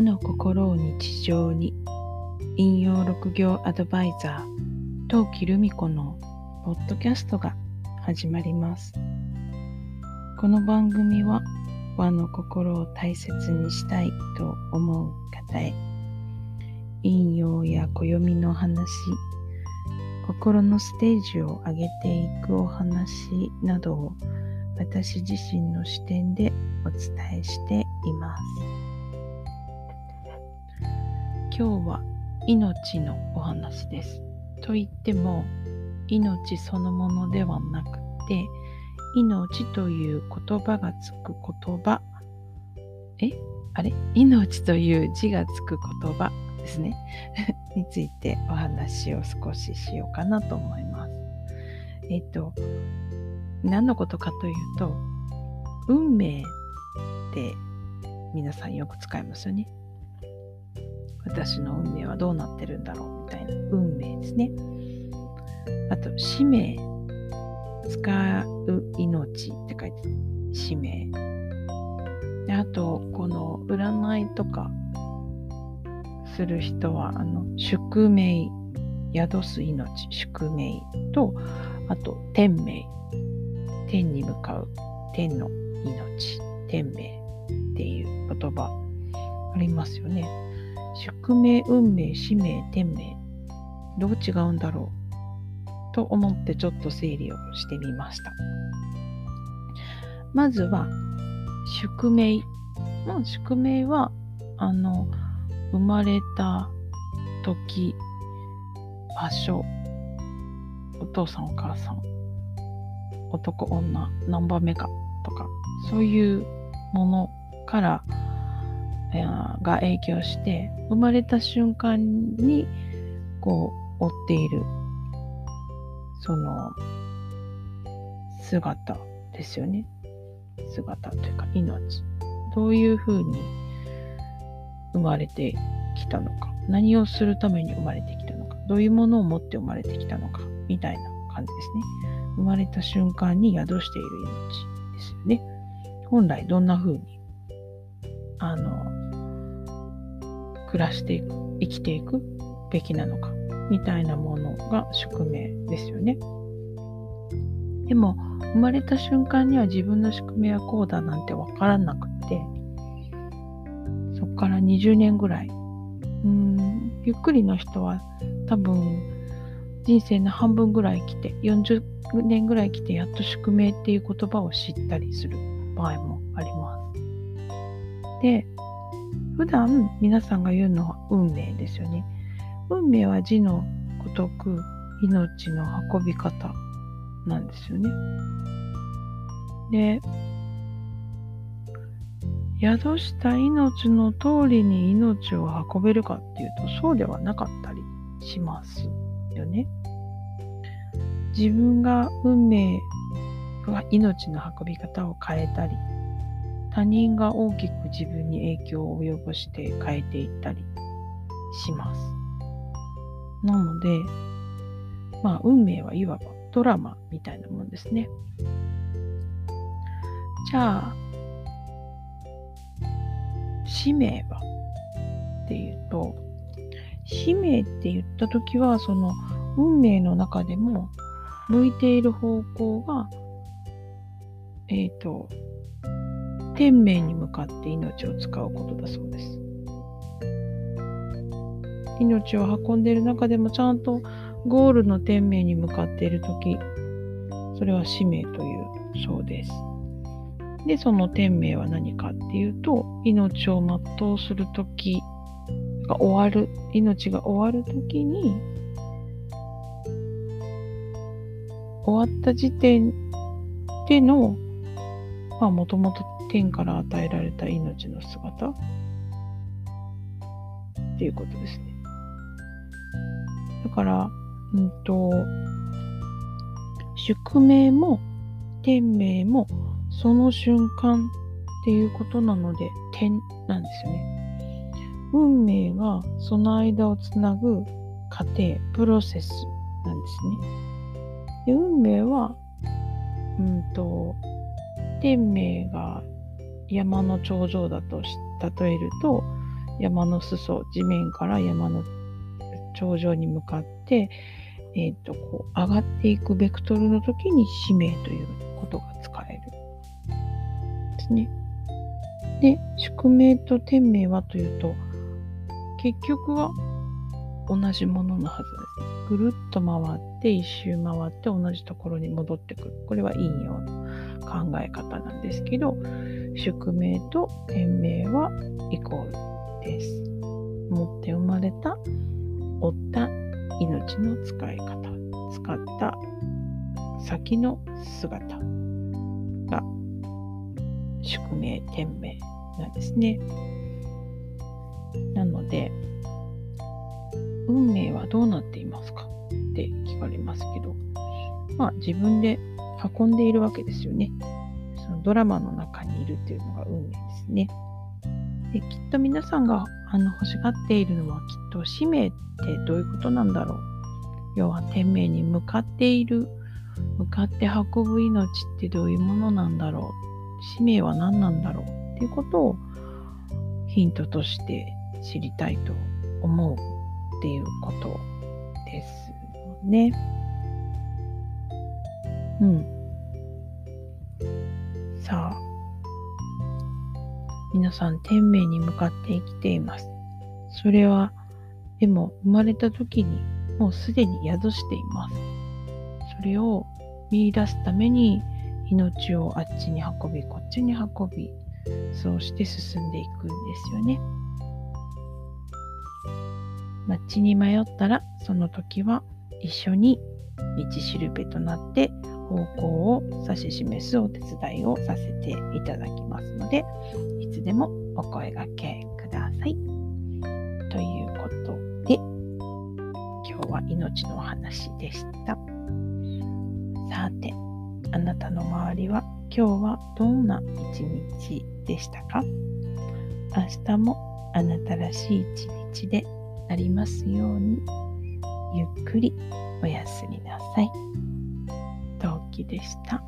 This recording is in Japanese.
和の心を日常に引用六行アドバイザー陶器留美子のポッドキャストが始まりますこの番組は和の心を大切にしたいと思う方へ引用や暦の話心のステージを上げていくお話などを私自身の視点でお伝えしています。今日は命のお話です。と言っても命そのものではなくて命という言葉がつく言葉えあれ？命という字がつく言葉ですね についてお話を少ししようかなと思います。えっと何のことかというと運命って皆さんよく使いますよね。私の運命はどうなってるんだろうみたいな運命ですね。あと、使命。使う命って書いて使命。であと、この占いとかする人は、あの、宿命、宿す命、宿命と、あと、天命。天に向かう、天の命、天命っていう言葉ありますよね。宿命、運命、使命、天命。どう違うんだろうと思ってちょっと整理をしてみました。まずは、宿命。まあ、宿命は、あの、生まれた時、場所、お父さんお母さん、男女何番目かとか、そういうものからが影響して生まれた瞬間にこう追っているその姿ですよね。姿というか命。どういうふうに生まれてきたのか。何をするために生まれてきたのか。どういうものを持って生まれてきたのか。みたいな感じですね。生まれた瞬間に宿している命ですよね。本来どんな風にあの暮らしていく、生きていくべきなのか、みたいなものが宿命ですよね。でも、生まれた瞬間には自分の宿命はこうだなんてわからなくて、そこから20年ぐらい、うん、ゆっくりの人は多分人生の半分ぐらい来て、40年ぐらい来てやっと宿命っていう言葉を知ったりする場合もあります。で、普段皆さんが言うのは運命ですよね。運命は字のごとく命の運び方なんですよね。で、宿した命の通りに命を運べるかっていうとそうではなかったりしますよね。自分が運命命の運び方を変えたり他人が大きく自分に影響を及ぼして変えていったりします。なので、まあ、運命はいわばドラマみたいなもんですね。じゃあ、使命はっていうと、使命って言った時は、その運命の中でも向いている方向が、えっ、ー、と、天命に向かって命を使うことだそうです。命を運んでいる中でもちゃんとゴールの天命に向かっている時それは使命というそうです。で、その天命は何かっていうと、命を全うする時が終わる、命が終わる時に、終わった時点での、まあもともと天から与えられた命の姿？っていうことですね。だから、うんと、宿命も天命もその瞬間っていうことなので天なんですよね。運命がその間をつなぐ過程、プロセスなんですね。で運命は、うんと、天命が山の頂上だと例えると山の裾、地面から山の頂上に向かって、えっ、ー、と、こう、上がっていくベクトルの時に使命ということが使える。ですね。で、宿命と天命はというと、結局は同じもののはずです。ぐるっと回って一周回って同じところに戻ってくる。これは陰陽の考え方なんですけど、宿命と天命はイコールです。持って生まれた、負った命の使い方、使った先の姿が宿命、天命なんですね。なので、運命はどうなっていますか？って聞かれますけど、まあ自分で運んでいるわけですよね。そのドラマの中にいるっていうのが運命ですね。できっと皆さんがあの欲しがっているのはきっと使命ってどういうことなんだろう。要は天命に向かっている、向かって運ぶ命ってどういうものなんだろう。使命は何なんだろうっていうことをヒントとして知りたいと思うっていうことですね。うん。皆さん天命に向かって生きています。それは、でも生まれた時にもうすでに宿しています。それを見出すために命をあっちに運び、こっちに運び、そうして進んでいくんですよね。街に迷ったらその時は一緒に道しるべとなって方向を指し示すお手伝いをさせていただきますのでつでもお声がけください。ということで今日は命のお話でした。さてあなたの周りは今日はどんな一日でしたか？明日もあなたらしい一日でありますようにゆっくりおやすみなさい。陶器でした。